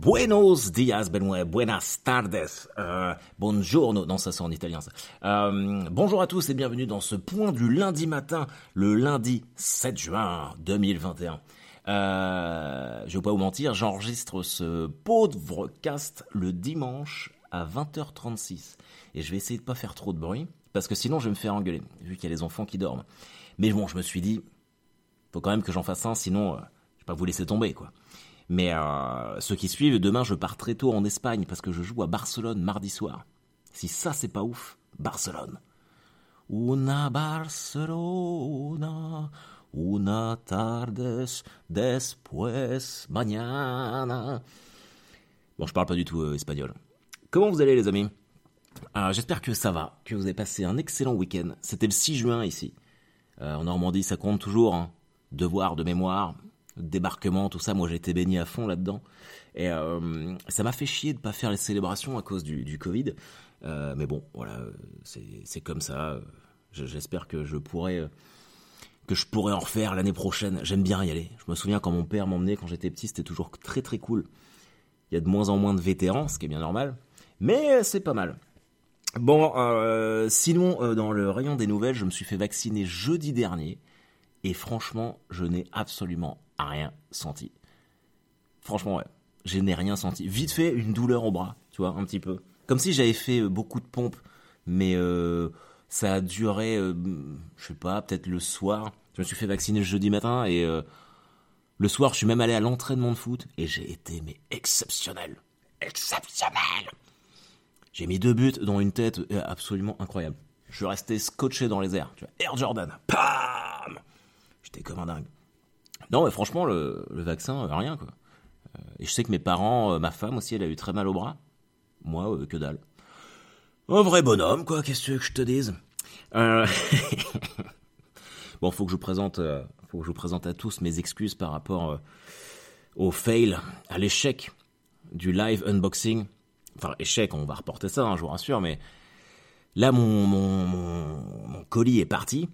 Buenos dias. Buenas tardes. Euh. Non, ça c'est en italien. Euh, bonjour à tous et bienvenue dans ce point du lundi matin, le lundi 7 juin 2021. Euh, je vais pas vous mentir, j'enregistre ce pauvre cast le dimanche à 20h36. Et je vais essayer de pas faire trop de bruit, parce que sinon je vais me faire engueuler, vu qu'il y a les enfants qui dorment. Mais bon, je me suis dit, faut quand même que j'en fasse un, sinon euh, je vais pas vous laisser tomber, quoi. Mais euh, ceux qui suivent, demain je pars très tôt en Espagne parce que je joue à Barcelone mardi soir. Si ça c'est pas ouf, Barcelone. Una Barcelona, una tardes después mañana. Bon, je parle pas du tout euh, espagnol. Comment vous allez les amis? Euh, J'espère que ça va, que vous avez passé un excellent week-end. C'était le 6 juin ici. En Normandie, ça compte toujours. Hein. Devoir de mémoire, débarquement, tout ça. Moi, été baigné à fond là-dedans. Et euh, ça m'a fait chier de pas faire les célébrations à cause du, Covid. Euh, mais bon, voilà, c'est comme ça. J'espère que je pourrai que je pourrais en refaire l'année prochaine. J'aime bien y aller. Je me souviens quand mon père m'emmenait quand j'étais petit, c'était toujours très très cool. Il y a de moins en moins de vétérans, ce qui est bien normal, mais c'est pas mal. Bon, euh, sinon, dans le rayon des nouvelles, je me suis fait vacciner jeudi dernier, et franchement, je n'ai absolument rien senti. Franchement, ouais, je n'ai rien senti. Vite fait, une douleur au bras, tu vois, un petit peu. Comme si j'avais fait euh, beaucoup de pompes, mais euh, ça a duré, euh, je sais pas, peut-être le soir. Je me suis fait vacciner le jeudi matin, et euh, le soir, je suis même allé à l'entraînement de foot, et j'ai été, mais exceptionnel. Exceptionnel j'ai mis deux buts dans une tête absolument incroyable. Je suis resté scotché dans les airs. Tu vois, Air Jordan. Pam J'étais comme un dingue. Non, mais franchement, le, vaccin, euh, rien, quoi. Euh, et je sais que mes parents, euh, ma femme aussi, elle a eu très mal au bras. Moi, que dalle. Un vrai bonhomme, quoi, qu'est-ce que tu veux que je te dise? Bon, faut que je présente, faut que je présente à tous mes excuses par rapport au fail, à l'échec du live unboxing enfin échec, on va reporter ça, hein, je vous rassure, mais là mon, mon, mon colis est parti.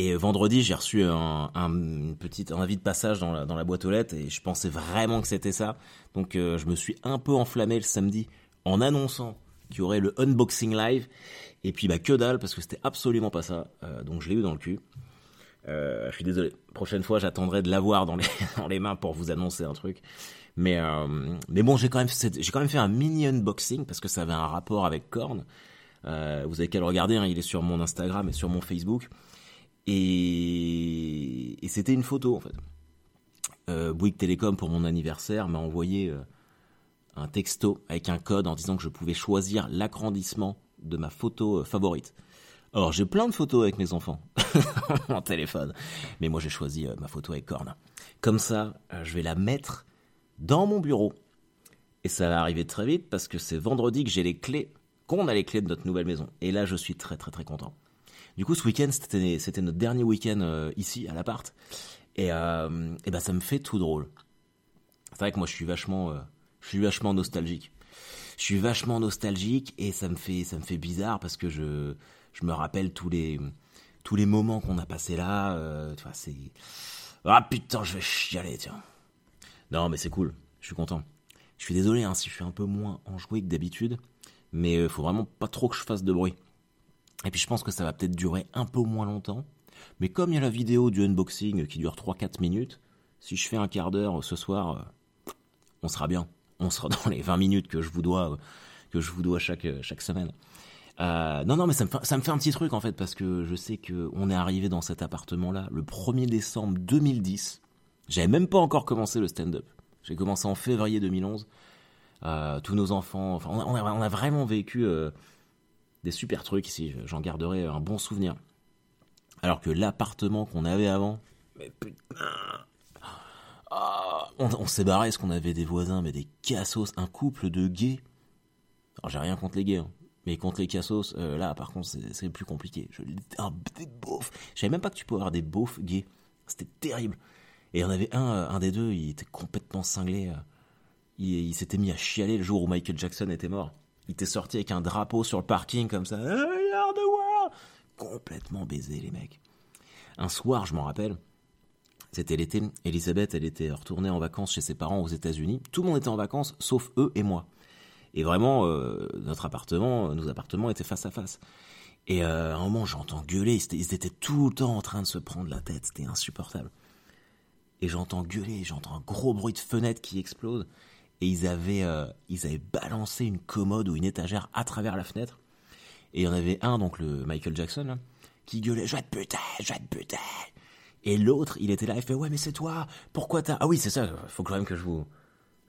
Et vendredi, j'ai reçu un, un, une petite, un avis de passage dans la, boîte aux lettres et je pensais vraiment que c'était ça. Donc euh, je me suis un peu enflammé le samedi en annonçant qu'il y aurait le unboxing live. Et puis bah que dalle parce que c'était absolument pas ça. Euh, donc je l'ai eu dans le cul. Euh, je suis désolé. Prochaine fois, j'attendrai de l'avoir dans les, mains pour vous annoncer un truc. Mais, mais bon, j'ai quand, même fait, un mini unboxing parce que ça avait un rapport avec Korn. Vous avez qu'à le regarder, hein, il est sur mon Instagram et sur mon Facebook. Et, c'était une photo en fait. Euh, Bouygues Télécom pour mon anniversaire m'a envoyé euh, un texto avec un code en disant que je pouvais choisir l'agrandissement de ma photo euh, favorite. Alors j'ai plein de photos avec mes enfants en téléphone, mais moi j'ai choisi euh, ma photo avec Korn. Comme ça, je vais la mettre dans mon bureau. Et ça va arriver très vite parce que c'est vendredi que j'ai les clés, qu'on a les clés de notre nouvelle maison. Et là, je suis très très très content. Du coup, ce week-end, c'était, notre dernier week-end euh, ici à l'appart. Et, euh, ben, ça me fait tout drôle. C'est vrai que moi, je suis vachement, euh, je suis vachement nostalgique. Je suis vachement nostalgique et ça me fait, ça me fait bizarre parce que je, je me rappelle tous les, tous les moments qu'on a passés là. Euh, tu c'est, ah putain, je vais chialer, tiens. Non, mais c'est cool. Je suis content. Je suis désolé hein, si je suis un peu moins enjoué que d'habitude, mais il faut vraiment pas trop que je fasse de bruit. Et puis je pense que ça va peut-être durer un peu moins longtemps. Mais comme il y a la vidéo du unboxing qui dure 3-4 minutes, si je fais un quart d'heure ce soir, on sera bien. On sera dans les 20 minutes que je vous dois, que je vous dois chaque, chaque semaine. Euh, non, non, mais ça me, fait, ça me fait un petit truc en fait, parce que je sais qu'on est arrivé dans cet appartement-là le 1er décembre 2010. J'avais même pas encore commencé le stand-up. J'ai commencé en février 2011. Euh, tous nos enfants, enfin, on a, vraiment vécu euh, des super trucs ici. J'en garderai un bon souvenir. Alors que l'appartement qu'on avait avant, mais putain, ah, on, on s'est barré parce qu'on avait des voisins, mais des cassos, un couple de gays. Alors j'ai rien contre les gays, hein, mais contre les cassos, euh, là par contre c'est plus compliqué. Je, un, des beaufs. Je savais même pas que tu pouvais avoir des beaufs gays. C'était terrible. Et il y en avait un, un des deux, il était complètement cinglé. Il, il s'était mis à chialer le jour où Michael Jackson était mort. Il était sorti avec un drapeau sur le parking comme ça. The world complètement baisé les mecs. Un soir, je m'en rappelle, C'était l'été. Elisabeth, elle était retournée en vacances chez ses parents aux États-Unis. Tout le monde était en vacances, sauf eux et moi. Et vraiment, euh, notre appartement, nos appartements étaient face à face. Et euh, à un moment, j'entends gueuler. Ils étaient, étaient tout le temps en train de se prendre la tête. C'était insupportable. Et j'entends gueuler. J'entends un gros bruit de fenêtre qui explose. Et ils avaient, euh, ils avaient balancé une commode ou une étagère à travers la fenêtre. Et il y en avait un, donc le Michael Jackson, qui gueulait Je vais te buter, je vais te buter. Et l'autre, il était là, il fait Ouais, mais c'est toi, pourquoi t'as. Ah oui, c'est ça, faut quand même que je vous.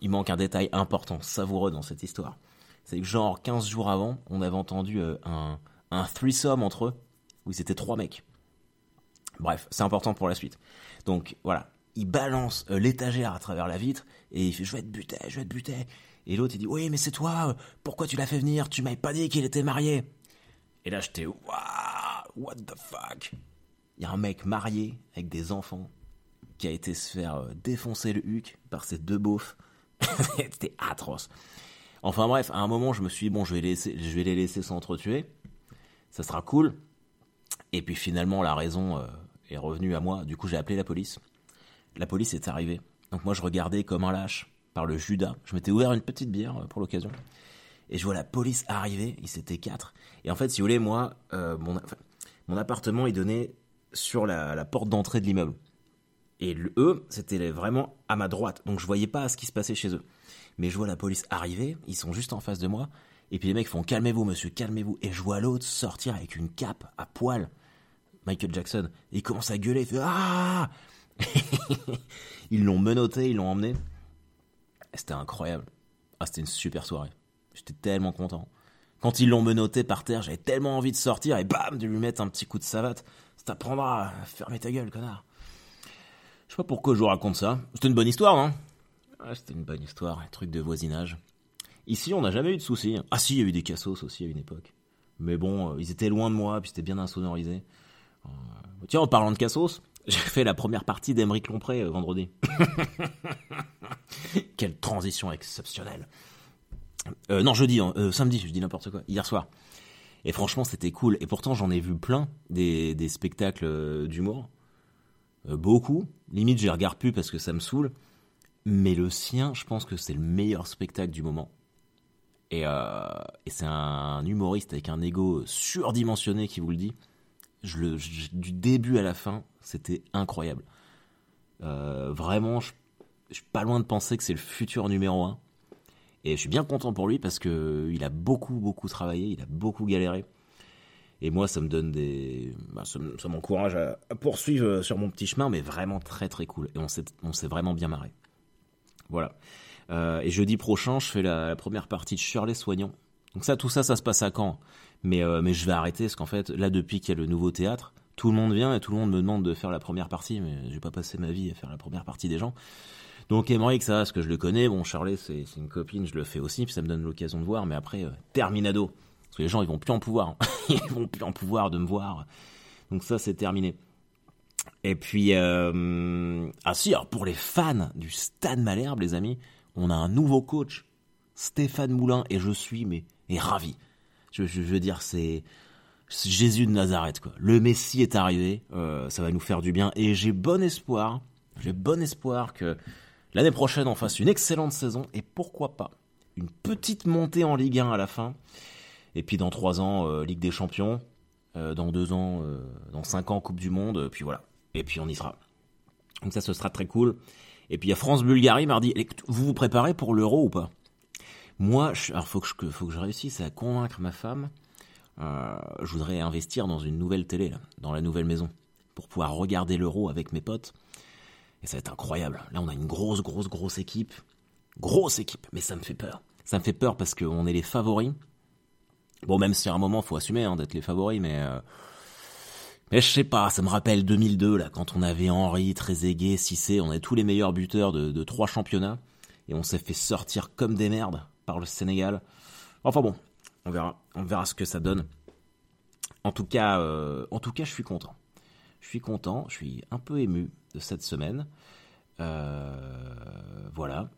Il manque un détail important, savoureux dans cette histoire. C'est que, genre, 15 jours avant, on avait entendu euh, un, un threesome entre eux, où ils étaient trois mecs. Bref, c'est important pour la suite. Donc, voilà. Il balance euh, l'étagère à travers la vitre, et il fait Je vais te buter, je vais te buter. Et l'autre, il dit Oui, mais c'est toi, euh, pourquoi tu l'as fait venir? Tu m'avais pas dit qu'il était marié. Et là, j'étais Waouh, what the fuck? Il y a un mec marié avec des enfants qui a été se faire euh, défoncer le huc par ses deux beaufs. C'était atroce. Enfin bref, à un moment, je me suis dit, bon, je vais, laisser, je vais les laisser s'entretuer. Ça sera cool. Et puis finalement, la raison est revenue à moi. Du coup, j'ai appelé la police. La police est arrivée. Donc moi, je regardais comme un lâche par le Judas. Je m'étais ouvert une petite bière euh, pour l'occasion. Et je vois la police arriver. Ils étaient quatre. Et en fait, si vous voulez, moi, euh, mon, appartement, il donnait sur la, porte d'entrée de l'immeuble. Et eux, c'était vraiment à ma droite. Donc je voyais pas ce qui se passait chez eux. Mais je vois la police arriver, ils sont juste en face de moi. Et puis les mecs font calmez-vous, monsieur, calmez-vous. Et je vois l'autre sortir avec une cape à poil. Michael Jackson. Et il commence à gueuler, il fait Ah Ils l'ont menotté, ils l'ont emmené. C'était incroyable. Ah, c'était une super soirée. J'étais tellement content. Quand ils l'ont menotté par terre, j'avais tellement envie de sortir et bam, de lui mettre un petit coup de savate. Ça t'apprendra à fermer ta gueule, connard. Je sais pas pourquoi je vous raconte ça. C'était une bonne histoire, non? Ah, C'était une bonne histoire, un truc de voisinage. Ici, on n'a jamais eu de soucis. Ah si, il y a eu des cassos aussi à une époque. Mais bon, euh, ils étaient loin de moi, puis c'était bien insonorisé. Euh, tiens, en parlant de cassos, j'ai fait la première partie d'Emeric Lompré euh, vendredi. Quelle transition exceptionnelle. Euh, non, jeudi, hein, euh, samedi, je dis n'importe quoi, hier soir. Et franchement, c'était cool. Et pourtant, j'en ai vu plein des, des spectacles d'humour. Beaucoup. Limite, je les regarde plus parce que ça me saoule. Mais le sien, je pense que c'est le meilleur spectacle du moment. Et, et c'est un humoriste avec un ego surdimensionné qui vous le dit. Du début à la fin, c'était incroyable. Euh, vraiment, je, je suis pas loin de penser que c'est le futur numéro un. Et je suis bien content pour lui parce que il a beaucoup, beaucoup travaillé, il a beaucoup galéré. Et moi, ça me donne des. bah, ça m'encourage à, poursuivre euh, sur mon petit chemin, mais vraiment très, très cool. Et on s'est vraiment bien marré. Voilà. Euh, et jeudi prochain, je fais la, la première partie de Shirley Soignant. Donc, ça, tout ça, ça se passe à Caen. Mais, euh, mais je vais arrêter parce qu'en fait, là, depuis qu'il y a le nouveau théâtre, tout le monde vient et tout le monde me demande de faire la première partie, mais je vais pas passer ma vie à faire la première partie des gens. Donc Emmerich, ça, parce que je le connais. Bon, Charlet, c'est une copine, je le fais aussi, puis ça me donne l'occasion de voir. Mais après, euh, terminado. Parce que les gens, ils vont plus en pouvoir. ils vont plus en pouvoir de me voir. Donc ça, c'est terminé. Et puis, euh, ah si, alors pour les fans du Stade Malherbe, les amis, on a un nouveau coach, Stéphane Moulin, et je suis mais, mais ravi. Je, veux dire, c'est Jésus de Nazareth, quoi. Le Messie est arrivé, euh, ça va nous faire du bien, et j'ai bon espoir, j'ai bon espoir que l'année prochaine on fasse une excellente saison, et pourquoi pas une petite montée en Ligue 1 à la fin, et puis dans trois ans euh, Ligue des Champions, euh, dans deux ans, dans cinq ans Coupe du Monde, puis voilà, et puis on y sera. Donc ça, ce sera très cool. Et puis il y a France-Bulgarie mardi. Et Vous vous préparez pour l'euro ou pas? Moi, je, alors faut que, je, faut que je réussisse à convaincre ma femme. Euh, je voudrais investir dans une nouvelle télé, dans la nouvelle maison, pour pouvoir regarder l'euro avec mes potes. Et ça va être incroyable. Là, on a une grosse, grosse, grosse équipe. Grosse équipe, mais ça me fait peur. Ça me fait peur parce qu'on est les favoris. Bon, même si à un moment, faut assumer hein, d'être les favoris, mais... euh, mais je sais pas, ça me rappelle 2002, là, quand on avait Henry, Trezeguet, Cissé, on avait tous les meilleurs buteurs de trois championnats, et on s'est fait sortir comme des merdes par le Sénégal. Enfin bon, on verra, on verra ce que ça donne. En tout cas, euh, en tout cas, je suis content. Je suis content, je suis un peu ému de cette semaine. Euh, voilà.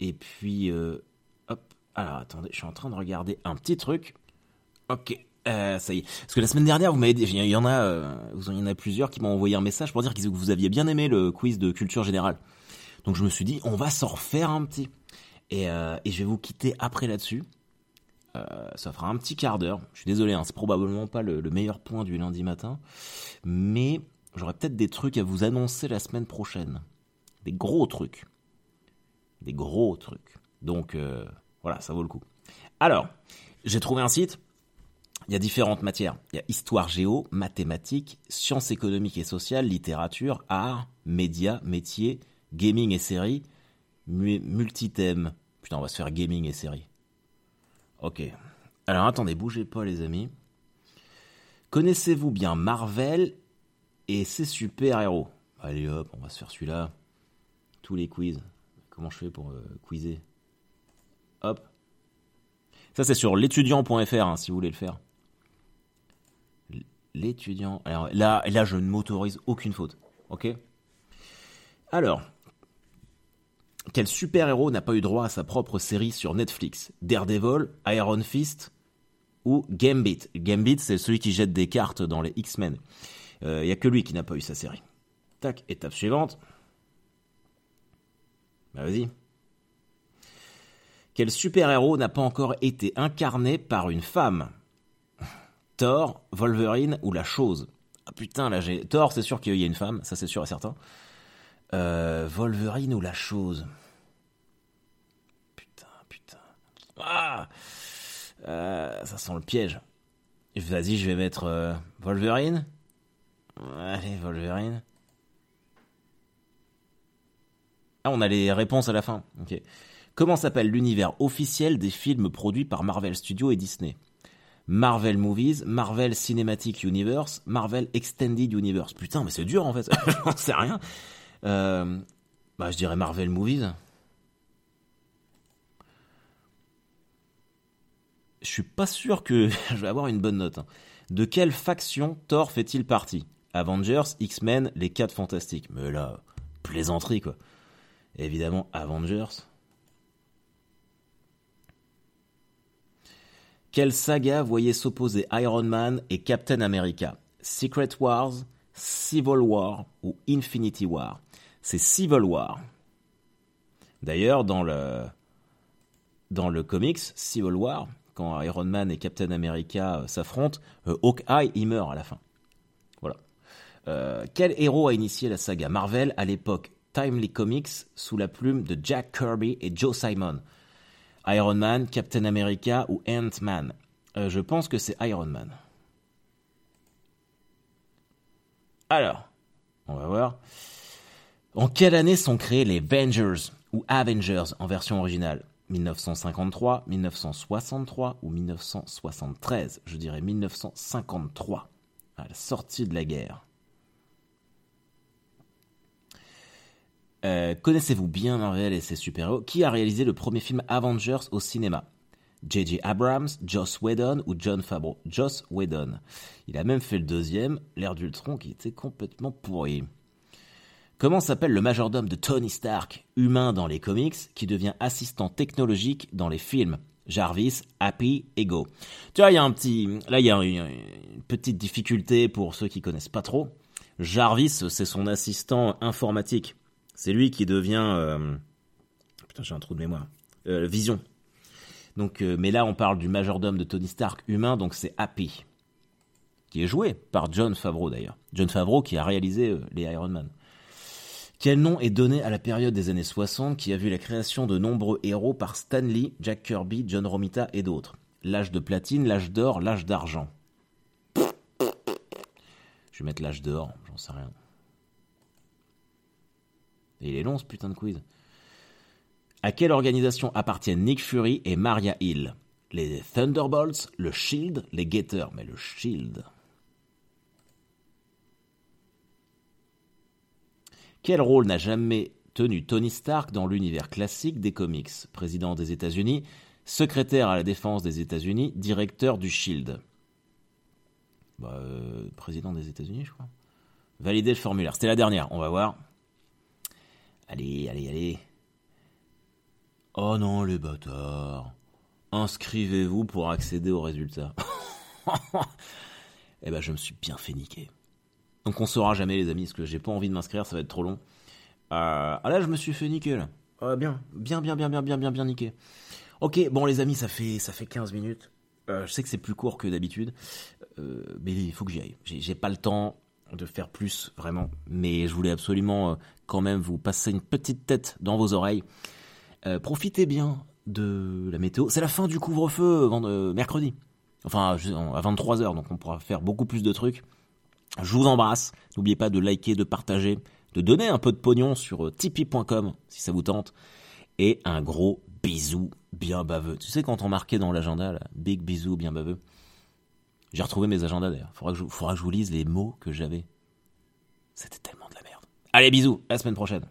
Et puis, euh, hop, alors attendez, je suis en train de regarder un petit truc. Ok, ça y est. Parce que la semaine dernière, vous m'avez il y en a, vous y en a plusieurs qui m'ont envoyé un message pour dire que vous aviez bien aimé le quiz de culture générale. Donc je me suis dit, on va s'en refaire un petit. Et, euh, et je vais vous quitter après là-dessus. Euh, ça fera un petit quart d'heure. Je suis désolé, hein, c'est probablement pas le, le, meilleur point du lundi matin, mais j'aurai peut-être des trucs à vous annoncer la semaine prochaine. Des gros trucs. Des gros trucs. Donc euh, voilà, ça vaut le coup. Alors, j'ai trouvé un site. Il y a différentes matières. Il y a histoire géo, mathématiques, sciences économiques et sociales, littérature, art, médias, métiers, gaming et séries, multithème. Putain, on va se faire gaming et séries. Ok. Alors attendez, bougez pas les amis. Connaissez-vous bien Marvel et ses super-héros? Allez hop, on va se faire celui-là. Tous les quiz. Comment je fais pour euh, quizer? Hop. Ça c'est sur l'étudiant.fr hein, si vous voulez le faire. L'étudiant. Alors là, là je ne m'autorise aucune faute. Ok? Alors, quel super-héros n'a pas eu droit à sa propre série sur Netflix? Daredevil, Iron Fist ou Gambit? Gambit, c'est celui qui jette des cartes dans les X-Men. Il euh, n'y a que lui qui n'a pas eu sa série. Tac, étape suivante. Bah vas-y. Quel super-héros n'a pas encore été incarné par une femme? Thor, Wolverine ou la chose? Ah putain, là j'ai... Thor, c'est sûr qu'il y a une femme, ça c'est sûr et certain. Euh, Wolverine ou la chose Putain, putain. Ah euh, Ça sent le piège. Vas-y, je vais mettre euh, Wolverine. Allez, Wolverine. Ah, on a les réponses à la fin. Ok. Comment s'appelle l'univers officiel des films produits par Marvel Studios et Disney? Marvel Movies, Marvel Cinematic Universe, Marvel Extended Universe. Putain, mais c'est dur en fait. J'en sais rien. Euh, bah, je dirais Marvel Movies. Je suis pas sûr que je vais avoir une bonne note. Hein. De quelle faction Thor fait-il partie? Avengers, X-Men, les 4 fantastiques. Mais là, plaisanterie quoi. Évidemment, Avengers. Quelle saga voyait s'opposer Iron Man et Captain America? Secret Wars, Civil War ou Infinity War c'est Civil War. D'ailleurs, dans le, dans le comics Civil War, quand Iron Man et Captain America euh, s'affrontent, euh, Hawkeye y meurt à la fin. Voilà. Euh, quel héros a initié la saga Marvel à l'époque Timely Comics sous la plume de Jack Kirby et Joe Simon? Iron Man, Captain America ou Ant-Man? Je pense que c'est Iron Man. Alors, on va voir. En quelle année sont créés les Vengers ou Avengers en version originale? 1953, 1963 ou 1973 Je dirais 1953, à la sortie de la guerre. Euh, connaissez-vous bien Marvel et ses super-héros? Qui a réalisé le premier film Avengers au cinéma? J.J. Abrams, Joss Whedon ou John Favreau Joss Whedon. Il a même fait le deuxième, l'ère d'Ultron, qui était complètement pourri. Comment s'appelle le majordome de Tony Stark, humain dans les comics, qui devient assistant technologique dans les films? Jarvis, Happy, Ego. Tu vois, il y a un petit, là il y a une, petite difficulté pour ceux qui connaissent pas trop. Jarvis, c'est son assistant informatique. C'est lui qui devient, euh, putain j'ai un trou de mémoire, euh, Vision. Donc, euh, mais là on parle du majordome de Tony Stark humain, donc c'est Happy, qui est joué par John Favreau d'ailleurs. John Favreau qui a réalisé les Iron Man. Quel nom est donné à la période des années 60 qui a vu la création de nombreux héros par Stan Lee, Jack Kirby, John Romita et d'autres? L'âge de platine, l'âge d'or, l'âge d'argent. Je vais mettre l'âge d'or, j'en sais rien. Et il est long ce putain de quiz. À quelle organisation appartiennent Nick Fury et Maria Hill? Les Thunderbolts, le Shield, les Gators. Mais le Shield. Quel rôle n'a jamais tenu Tony Stark dans l'univers classique des comics? Président des États-Unis, secrétaire à la défense des États-Unis, directeur du Shield. Bah, euh, président des États-Unis, je crois. Valider le formulaire. C'était la dernière, on va voir. Allez, allez, allez. Oh non, les bâtards. Inscrivez-vous pour accéder aux résultats. eh ben, je me suis bien fait niquer. Donc on saura jamais, les amis, parce que j'ai pas envie de m'inscrire, ça va être trop long. Euh, ah là, je me suis fait niquer, là. Euh, bien, bien, bien, bien, bien, bien, bien, bien niqué. Ok, bon, les amis, ça fait, ça fait 15 minutes. Euh, je sais que c'est plus court que d'habitude, euh, mais il faut que j'y aille. J'ai pas le temps de faire plus, vraiment. Mais je voulais absolument quand même vous passer une petite tête dans vos oreilles. Euh, profitez bien de la météo. C'est la fin du couvre-feu mercredi. Enfin, à 23h, donc on pourra faire beaucoup plus de trucs. Je vous embrasse. N'oubliez pas de liker, de partager, de donner un peu de pognon sur tipeee.com si ça vous tente. Et un gros bisou bien baveux. Tu sais quand on marquait dans l'agenda, big bisou bien baveux. J'ai retrouvé mes agendas d'ailleurs. Faudra faudra que je vous lise les mots que j'avais. C'était tellement de la merde. Allez, bisous, à la semaine prochaine.